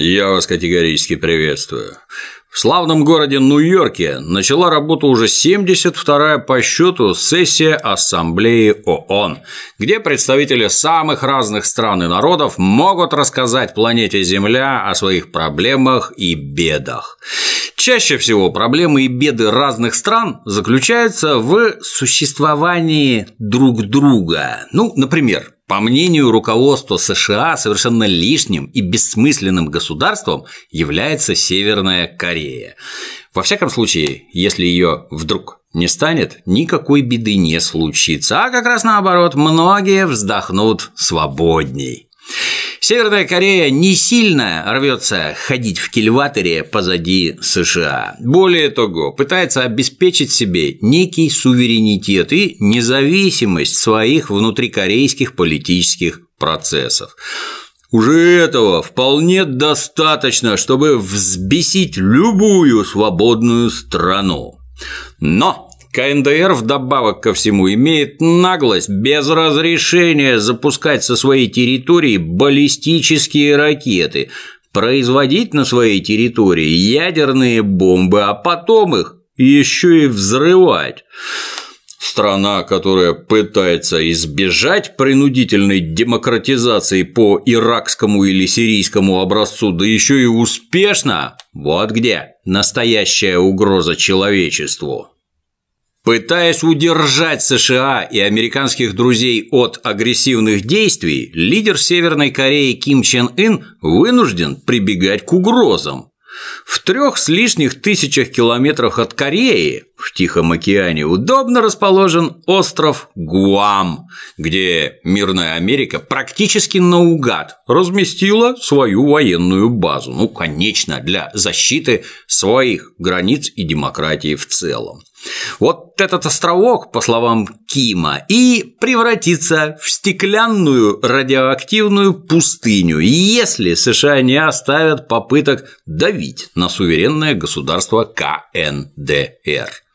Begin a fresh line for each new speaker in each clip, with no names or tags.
Я вас категорически приветствую. В славном городе Нью-Йорке начала работу уже 72-я по счету сессия Ассамблеи ООН, где представители самых разных стран и народов могут рассказать планете Земля о своих проблемах и бедах. Чаще всего проблемы и беды разных стран заключаются в существовании друг друга. Ну, например, по мнению руководства США, совершенно лишним и бессмысленным государством является Северная Корея. Во всяком случае, если ее вдруг не станет, никакой беды не случится, а как раз наоборот, многие вздохнут свободней. Северная Корея не сильно рвется ходить в кильваторе позади США. Более того, пытается обеспечить себе некий суверенитет и независимость своих внутрикорейских политических процессов. Уже этого вполне достаточно, чтобы взбесить любую свободную страну. Но КНДР вдобавок ко всему имеет наглость без разрешения запускать со своей территории баллистические ракеты, производить на своей территории ядерные бомбы, а потом их еще и взрывать. Страна, которая пытается избежать принудительной демократизации по иракскому или сирийскому образцу, да еще и успешно, вот где настоящая угроза человечеству. Пытаясь удержать США и американских друзей от агрессивных действий, лидер Северной Кореи Ким Чен Ын вынужден прибегать к угрозам. В трех с лишних тысячах километрах от Кореи в Тихом океане удобно расположен остров Гуам, где мирная Америка практически наугад разместила свою военную базу, ну, конечно, для защиты своих границ и демократии в целом. Вот этот островок, по словам Кима, и превратится в стеклянную радиоактивную пустыню, если США не оставят попыток давить на суверенное государство КНДР.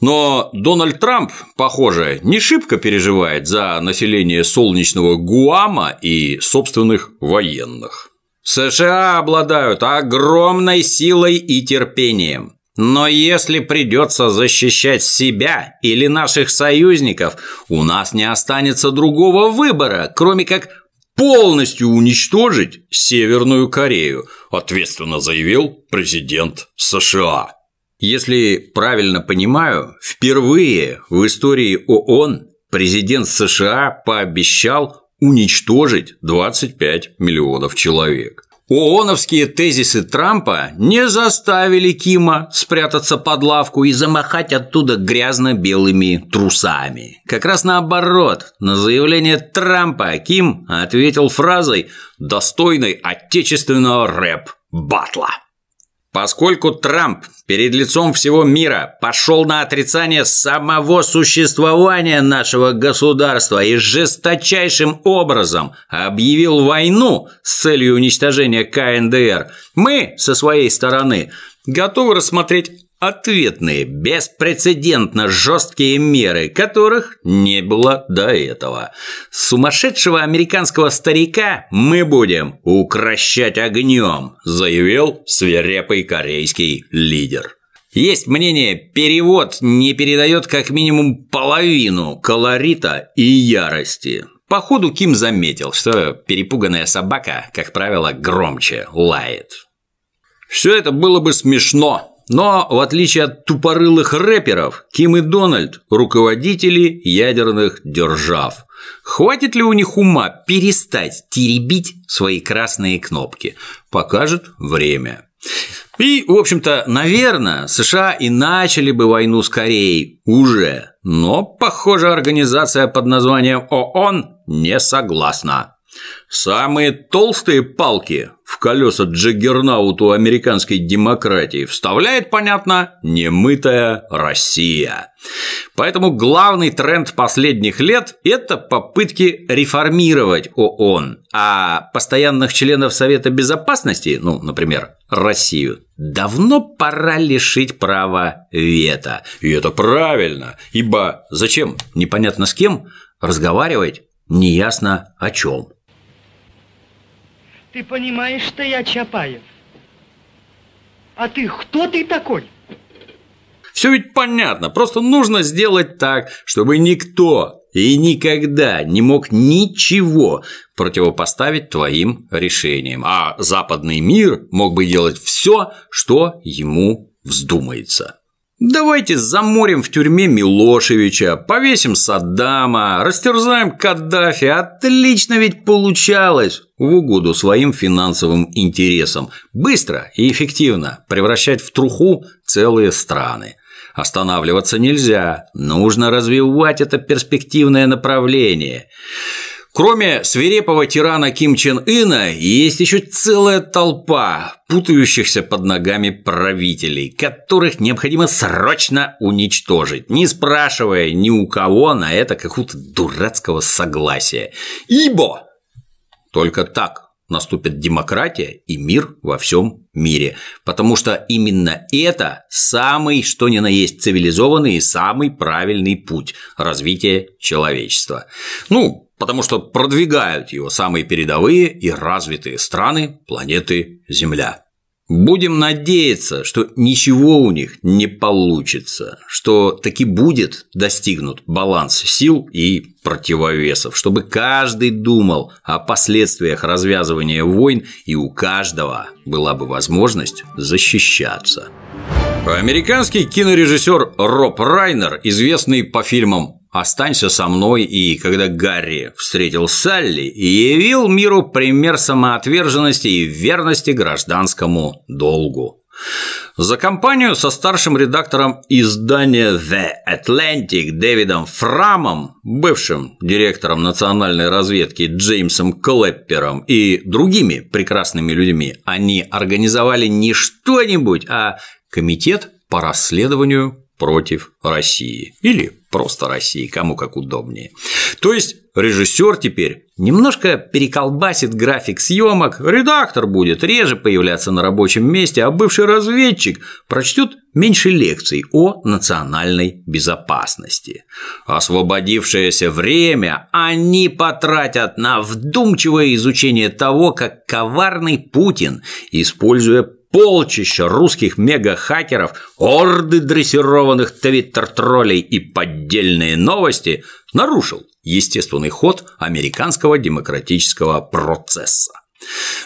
Но Дональд Трамп, похоже, не шибко переживает за население солнечного Гуама и собственных военных. США обладают огромной силой и терпением. Но если придется защищать себя или наших союзников, у нас не останется другого выбора, кроме как полностью уничтожить Северную Корею, ответственно заявил президент США. Если правильно понимаю, впервые в истории ООН президент США пообещал уничтожить 25 миллионов человек. ООНовские тезисы Трампа не заставили Кима спрятаться под лавку и замахать оттуда грязно-белыми трусами. Как раз наоборот, на заявление Трампа Ким ответил фразой, достойной отечественного рэп-батла. Поскольку Трамп перед лицом всего мира пошел на отрицание самого существования нашего государства и жесточайшим образом объявил войну с целью уничтожения КНДР, мы со своей стороны готовы рассмотреть ответные, беспрецедентно жесткие меры, которых не было до этого. Сумасшедшего американского старика мы будем укращать огнем, заявил свирепый корейский лидер. Есть мнение, перевод не передает как минимум половину колорита и ярости. Походу Ким заметил, что перепуганная собака, как правило, громче лает. Все это было бы смешно, но, в отличие от тупорылых рэперов, Ким и Дональд – руководители ядерных держав. Хватит ли у них ума перестать теребить свои красные кнопки? Покажет время. И, в общем-то, наверное, США и начали бы войну с Кореей уже, но, похоже, организация под названием ООН не согласна. Самые толстые палки в колеса Джаггернауту американской демократии вставляет, понятно, немытая Россия. Поэтому главный тренд последних лет – это попытки реформировать ООН, а постоянных членов Совета Безопасности, ну, например, Россию, давно пора лишить права вето. И это правильно, ибо зачем непонятно с кем разговаривать неясно о чем.
Ты понимаешь, что я Чапаев? А ты кто ты такой?
Все ведь понятно, просто нужно сделать так, чтобы никто и никогда не мог ничего противопоставить твоим решениям, а западный мир мог бы делать все, что ему вздумается. Давайте заморим в тюрьме Милошевича, повесим Саддама, растерзаем Каддафи. Отлично ведь получалось в угоду своим финансовым интересам. Быстро и эффективно превращать в труху целые страны. Останавливаться нельзя, нужно развивать это перспективное направление. Кроме свирепого тирана Ким Чен Ына, есть еще целая толпа путающихся под ногами правителей, которых необходимо срочно уничтожить, не спрашивая ни у кого на это какого-то дурацкого согласия. Ибо только так наступит демократия и мир во всем мире. Потому что именно это самый, что ни на есть, цивилизованный и самый правильный путь развития человечества. Ну, потому что продвигают его самые передовые и развитые страны планеты Земля. Будем надеяться, что ничего у них не получится, что таки будет достигнут баланс сил и противовесов, чтобы каждый думал о последствиях развязывания войн и у каждого была бы возможность защищаться. Американский кинорежиссер Роб Райнер, известный по фильмам «Останься со мной» и «Когда Гарри встретил Салли» и явил миру пример самоотверженности и верности гражданскому долгу. За компанию со старшим редактором издания The Atlantic Дэвидом Фрамом, бывшим директором национальной разведки Джеймсом Клэппером и другими прекрасными людьми, они организовали не что-нибудь, а комитет по расследованию против России. Или просто России, кому как удобнее. То есть режиссер теперь немножко переколбасит график съемок, редактор будет реже появляться на рабочем месте, а бывший разведчик прочтет меньше лекций о национальной безопасности. Освободившееся время они потратят на вдумчивое изучение того, как коварный Путин, используя полчища русских мега-хакеров, орды дрессированных твиттер-троллей и поддельные новости нарушил естественный ход американского демократического процесса.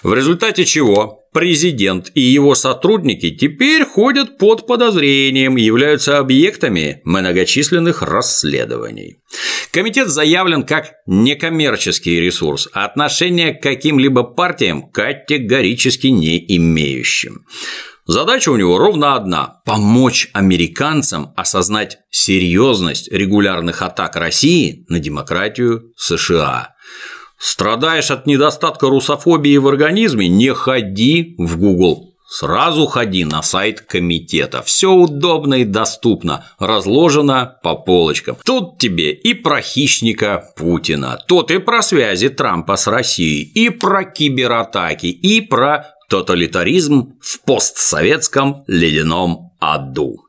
В результате чего президент и его сотрудники теперь ходят под подозрением и являются объектами многочисленных расследований. Комитет заявлен как некоммерческий ресурс, а отношения к каким-либо партиям категорически не имеющим. Задача у него ровно одна – помочь американцам осознать серьезность регулярных атак России на демократию США. Страдаешь от недостатка русофобии в организме – не ходи в Google Сразу ходи на сайт комитета. Все удобно и доступно, разложено по полочкам. Тут тебе и про хищника Путина, тут и про связи Трампа с Россией, и про кибератаки, и про тоталитаризм в постсоветском ледяном аду.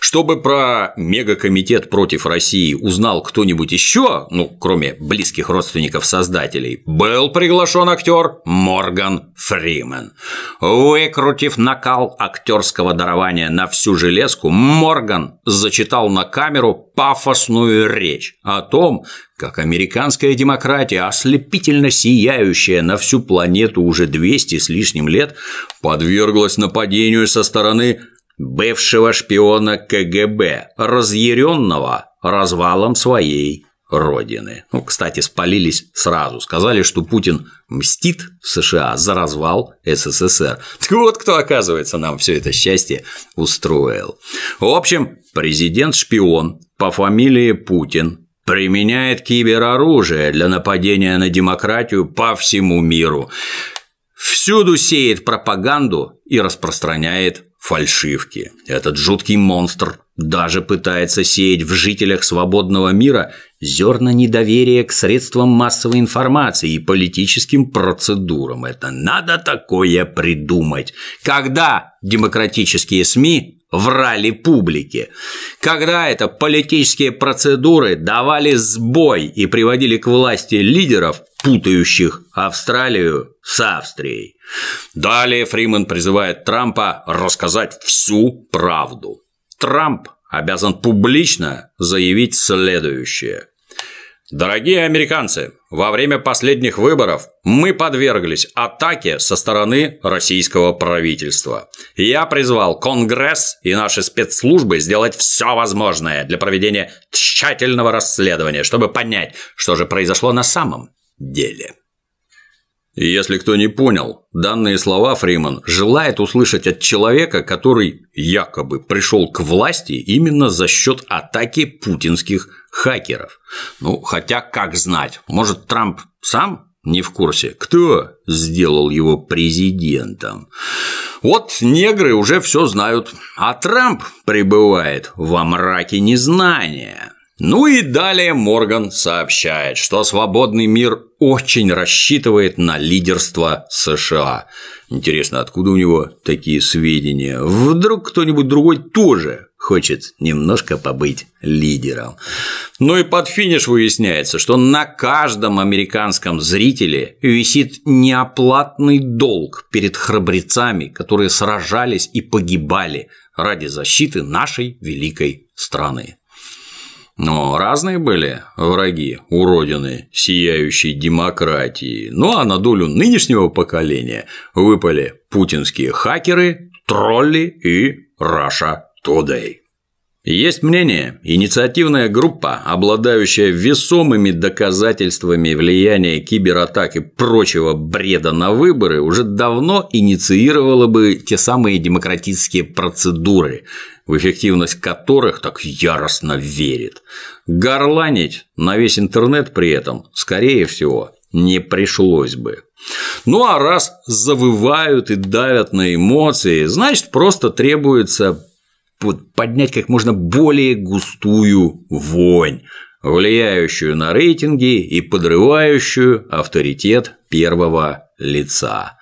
Чтобы про мегакомитет против России узнал кто-нибудь еще, ну, кроме близких родственников создателей, был приглашен актер Морган Фримен. Выкрутив накал актерского дарования на всю железку, Морган зачитал на камеру пафосную речь о том, как американская демократия, ослепительно сияющая на всю планету уже 200 с лишним лет, подверглась нападению со стороны бывшего шпиона КГБ, разъяренного развалом своей родины. Ну, кстати, спалились сразу. Сказали, что Путин мстит США за развал СССР. Так вот, кто, оказывается, нам все это счастье устроил. В общем, президент-шпион по фамилии Путин применяет кибероружие для нападения на демократию по всему миру. Всюду сеет пропаганду и распространяет фальшивки. Этот жуткий монстр даже пытается сеять в жителях свободного мира зерна недоверия к средствам массовой информации и политическим процедурам. Это надо такое придумать. Когда демократические СМИ врали публике, когда это политические процедуры давали сбой и приводили к власти лидеров, путающих Австралию с Австрией. Далее Фриман призывает Трампа рассказать всю правду. Трамп обязан публично заявить следующее. Дорогие американцы, во время последних выборов мы подверглись атаке со стороны российского правительства. Я призвал Конгресс и наши спецслужбы сделать все возможное для проведения тщательного расследования, чтобы понять, что же произошло на самом деле. Если кто не понял, данные слова Фриман желает услышать от человека, который якобы пришел к власти именно за счет атаки путинских хакеров. Ну, хотя как знать, может Трамп сам не в курсе, кто сделал его президентом. Вот негры уже все знают, а Трамп пребывает во мраке незнания. Ну и далее Морган сообщает, что свободный мир очень рассчитывает на лидерство США. Интересно, откуда у него такие сведения? Вдруг кто-нибудь другой тоже хочет немножко побыть лидером. Ну и под финиш выясняется, что на каждом американском зрителе висит неоплатный долг перед храбрецами, которые сражались и погибали ради защиты нашей великой страны. Но разные были враги у родины сияющей демократии. Ну а на долю нынешнего поколения выпали путинские хакеры, тролли и Раша Today. Есть мнение, инициативная группа, обладающая весомыми доказательствами влияния кибератак и прочего бреда на выборы, уже давно инициировала бы те самые демократические процедуры, в эффективность которых так яростно верит. Горланить на весь интернет при этом, скорее всего, не пришлось бы. Ну а раз завывают и давят на эмоции, значит просто требуется поднять как можно более густую вонь, влияющую на рейтинги и подрывающую авторитет первого лица.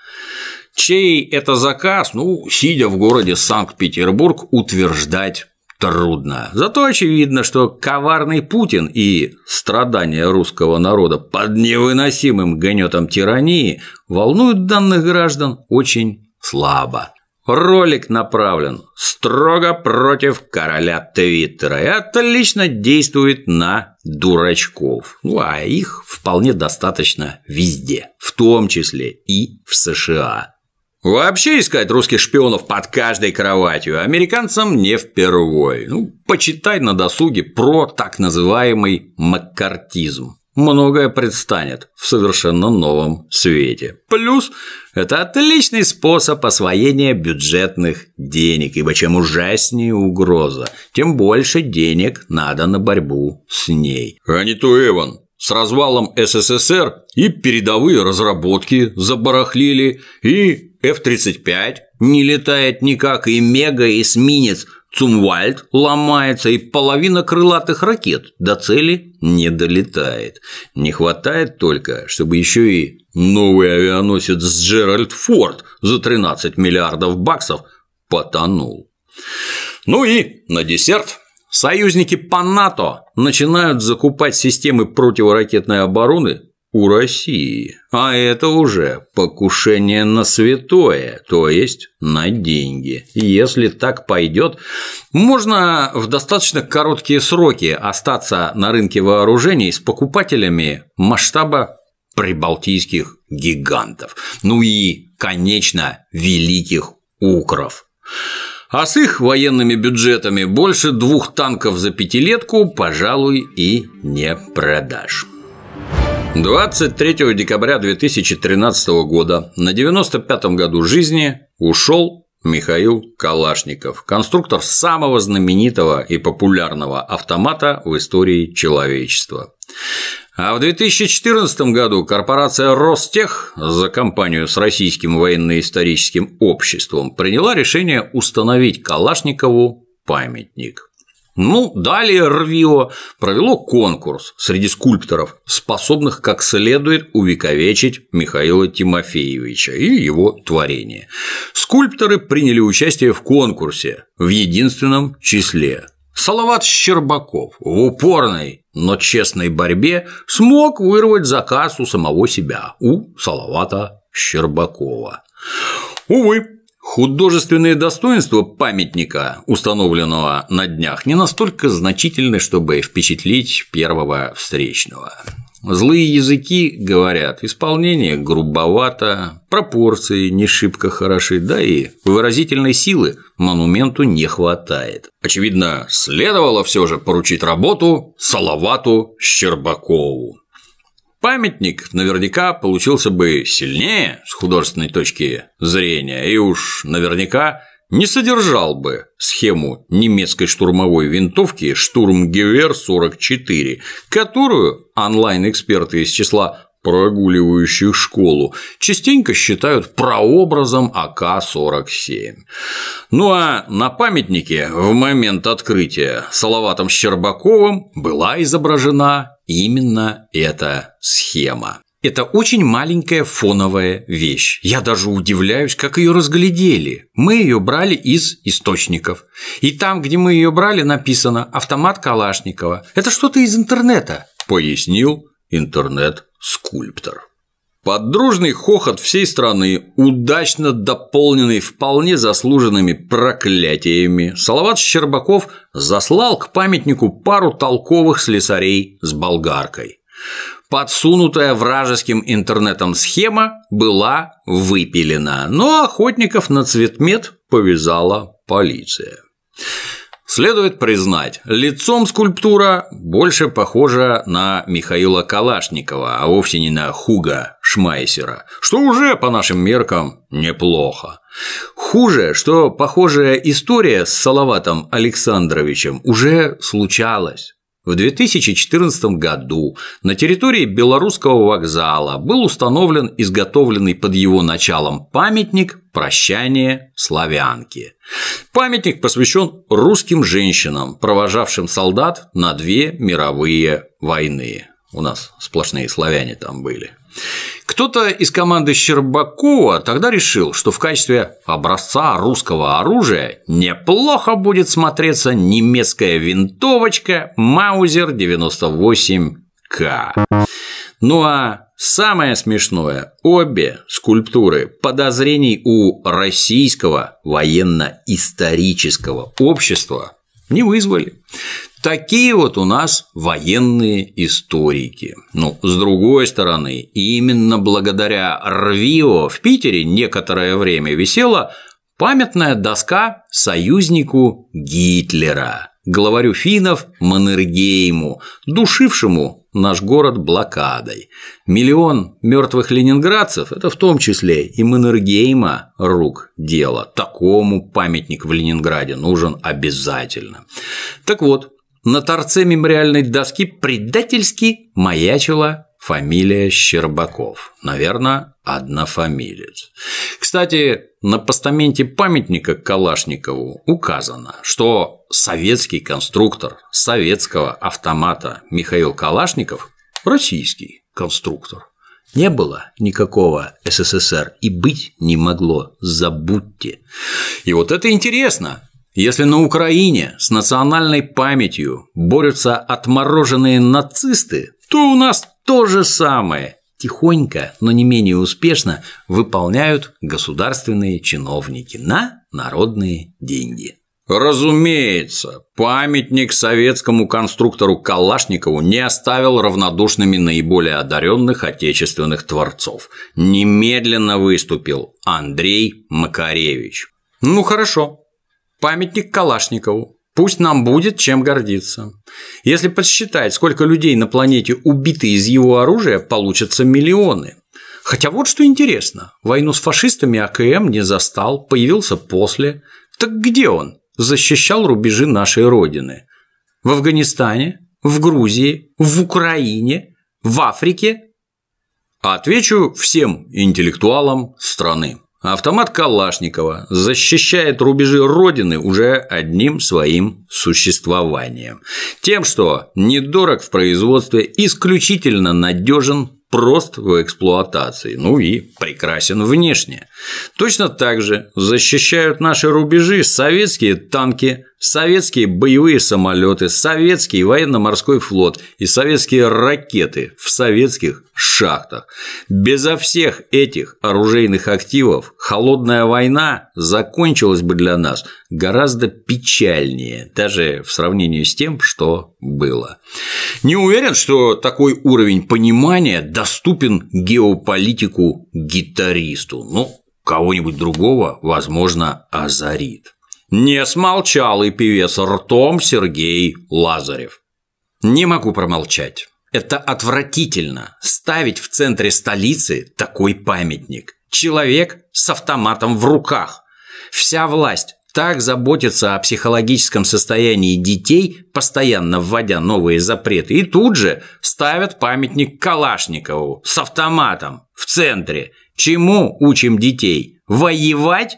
Чей это заказ, ну, сидя в городе Санкт-Петербург, утверждать трудно. Зато очевидно, что коварный Путин и страдания русского народа под невыносимым гнетом тирании волнуют данных граждан очень слабо. Ролик направлен строго против короля Твиттера и отлично действует на дурачков. Ну, а их вполне достаточно везде, в том числе и в США. Вообще искать русских шпионов под каждой кроватью американцам не впервой. Ну, почитай на досуге про так называемый маккартизм многое предстанет в совершенно новом свете. Плюс это отличный способ освоения бюджетных денег, ибо чем ужаснее угроза, тем больше денег надо на борьбу с ней. А не то Эван, с развалом СССР и передовые разработки забарахлили, и F-35 не летает никак, и мега-эсминец – Цумвальд ломается, и половина крылатых ракет до цели не долетает. Не хватает только, чтобы еще и новый авианосец Джеральд Форд за 13 миллиардов баксов потонул. Ну и на десерт союзники по НАТО начинают закупать системы противоракетной обороны у России. А это уже покушение на святое, то есть на деньги. Если так пойдет, можно в достаточно короткие сроки остаться на рынке вооружений с покупателями масштаба прибалтийских гигантов. Ну и, конечно, великих укров. А с их военными бюджетами больше двух танков за пятилетку, пожалуй, и не продашь. 23 декабря 2013 года на 95-м году жизни ушел Михаил Калашников, конструктор самого знаменитого и популярного автомата в истории человечества. А в 2014 году корпорация Ростех за компанию с Российским военно-историческим обществом приняла решение установить Калашникову памятник. Ну, далее РВИО провело конкурс среди скульпторов, способных как следует увековечить Михаила Тимофеевича и его творение. Скульпторы приняли участие в конкурсе в единственном числе. Салават Щербаков в упорной но честной борьбе смог вырвать заказ у самого себя, у Салавата Щербакова. Увы, Художественные достоинства памятника, установленного на днях, не настолько значительны, чтобы впечатлить первого встречного. Злые языки говорят, исполнение грубовато, пропорции не шибко хороши, да и выразительной силы монументу не хватает. Очевидно, следовало все же поручить работу Салавату Щербакову. Памятник наверняка получился бы сильнее с художественной точки зрения и уж наверняка не содержал бы схему немецкой штурмовой винтовки «Штурмгевер-44», которую онлайн-эксперты из числа прогуливающих школу, частенько считают прообразом АК-47. Ну а на памятнике в момент открытия Салаватом Щербаковым была изображена именно эта схема. Это очень маленькая фоновая вещь. Я даже удивляюсь, как ее разглядели. Мы ее брали из источников. И там, где мы ее брали, написано «автомат Калашникова». Это что-то из интернета, пояснил интернет-скульптор. Под дружный хохот всей страны, удачно дополненный вполне заслуженными проклятиями, Салават Щербаков заслал к памятнику пару толковых слесарей с болгаркой. Подсунутая вражеским интернетом схема была выпилена, но охотников на цветмет повязала полиция. Следует признать, лицом скульптура больше похожа на Михаила Калашникова, а вовсе не на Хуга Шмайсера, что уже по нашим меркам неплохо. Хуже, что похожая история с Салаватом Александровичем уже случалась. В 2014 году на территории Белорусского вокзала был установлен изготовленный под его началом памятник «Прощание славянки». Памятник посвящен русским женщинам, провожавшим солдат на две мировые войны. У нас сплошные славяне там были. Кто-то из команды Щербакова тогда решил, что в качестве образца русского оружия неплохо будет смотреться немецкая винтовочка Маузер 98К. Ну а самое смешное, обе скульптуры подозрений у российского военно-исторического общества не вызвали. Такие вот у нас военные историки. Ну, с другой стороны, именно благодаря РВИО в Питере некоторое время висела памятная доска союзнику Гитлера, главарю финнов Маннергейму, душившему наш город блокадой. Миллион мертвых ленинградцев – это в том числе и Маннергейма рук дело. Такому памятник в Ленинграде нужен обязательно. Так вот, на торце мемориальной доски предательски маячила фамилия Щербаков. Наверное, однофамилец. Кстати, на постаменте памятника Калашникову указано, что советский конструктор советского автомата Михаил Калашников – российский конструктор. Не было никакого СССР и быть не могло, забудьте. И вот это интересно, если на Украине с национальной памятью борются отмороженные нацисты, то у нас то же самое тихонько, но не менее успешно выполняют государственные чиновники на народные деньги. Разумеется, памятник советскому конструктору Калашникову не оставил равнодушными наиболее одаренных отечественных творцов. Немедленно выступил Андрей Макаревич. Ну хорошо, Памятник Калашникову. Пусть нам будет чем гордиться. Если подсчитать, сколько людей на планете убиты из его оружия, получатся миллионы. Хотя вот что интересно, войну с фашистами АКМ не застал, появился после. Так где он? Защищал рубежи нашей Родины. В Афганистане? В Грузии? В Украине? В Африке? Отвечу всем интеллектуалам страны. Автомат Калашникова защищает рубежи Родины уже одним своим существованием. Тем, что недорог в производстве, исключительно надежен, прост в эксплуатации, ну и прекрасен внешне. Точно так же защищают наши рубежи советские танки советские боевые самолеты, советский военно-морской флот и советские ракеты в советских шахтах. Безо всех этих оружейных активов холодная война закончилась бы для нас гораздо печальнее, даже в сравнении с тем, что было. Не уверен, что такой уровень понимания доступен геополитику гитаристу, но ну, кого-нибудь другого, возможно, озарит. Не смолчал и певец ртом Сергей Лазарев. Не могу промолчать. Это отвратительно ставить в центре столицы такой памятник. Человек с автоматом в руках. Вся власть так заботится о психологическом состоянии детей, постоянно вводя новые запреты, и тут же ставят памятник Калашникову с автоматом в центре. Чему учим детей? Воевать?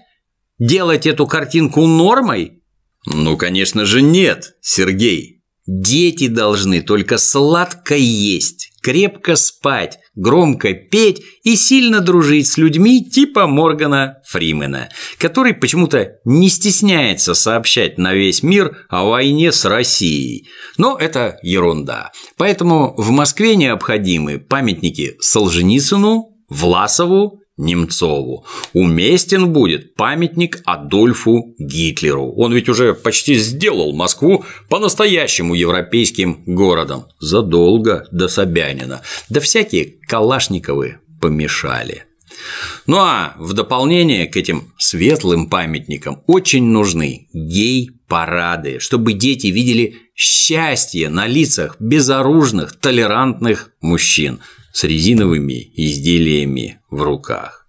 Делать эту картинку нормой? Ну, конечно же, нет, Сергей. Дети должны только сладко есть, крепко спать, громко петь и сильно дружить с людьми типа Моргана Фримена, который почему-то не стесняется сообщать на весь мир о войне с Россией. Но это ерунда. Поэтому в Москве необходимы памятники Солженицыну, Власову Немцову. Уместен будет памятник Адольфу Гитлеру. Он ведь уже почти сделал Москву по-настоящему европейским городом. Задолго до Собянина. Да всякие Калашниковы помешали. Ну а в дополнение к этим светлым памятникам очень нужны гей-парады, чтобы дети видели счастье на лицах безоружных, толерантных мужчин с резиновыми изделиями в руках.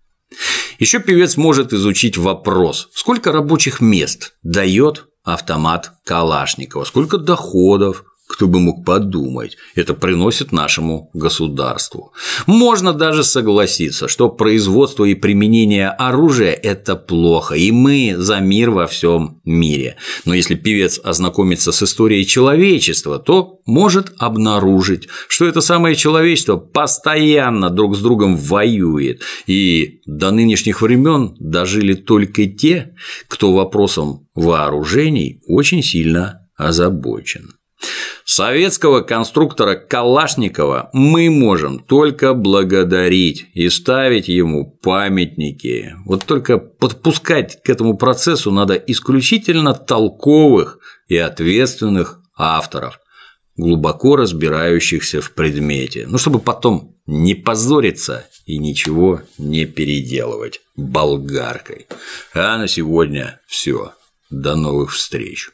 Еще певец может изучить вопрос, сколько рабочих мест дает автомат Калашникова, сколько доходов кто бы мог подумать, это приносит нашему государству. Можно даже согласиться, что производство и применение оружия – это плохо, и мы за мир во всем мире. Но если певец ознакомится с историей человечества, то может обнаружить, что это самое человечество постоянно друг с другом воюет, и до нынешних времен дожили только те, кто вопросом вооружений очень сильно озабочен. Советского конструктора Калашникова мы можем только благодарить и ставить ему памятники. Вот только подпускать к этому процессу надо исключительно толковых и ответственных авторов, глубоко разбирающихся в предмете, ну чтобы потом не позориться и ничего не переделывать болгаркой. А на сегодня все. До новых встреч.